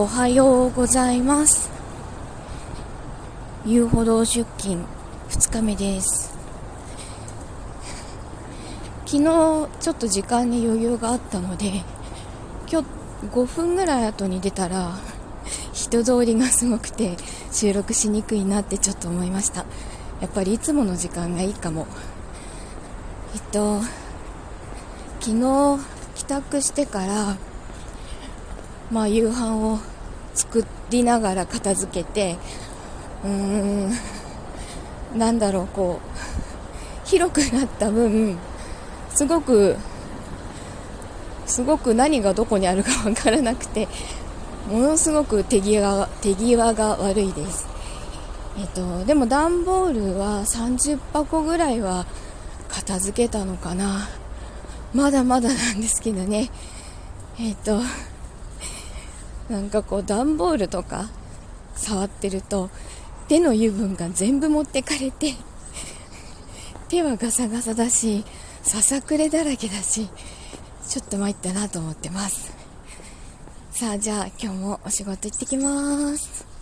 おはようございます。遊歩道出勤2日目です。昨日ちょっと時間に余裕があったので今日5分ぐらい後に出たら人通りがすごくて収録しにくいなってちょっと思いました。やっぱりいつもの時間がいいかも。えっと昨日帰宅してからまあ夕飯を作りながら片付けてうーんなんだろうこう広くなった分すごくすごく何がどこにあるか分からなくてものすごく手際手際が悪いです。えっとでも段ボールは30箱ぐらいは片付けたのかな。まだまだなんですけどね。えっとなんかこう段ボールとか触ってると手の油分が全部持ってかれて 手はガサガサだしささくれだらけだしちょっと参ったなと思ってます。さあじゃあ今日もお仕事行ってきます。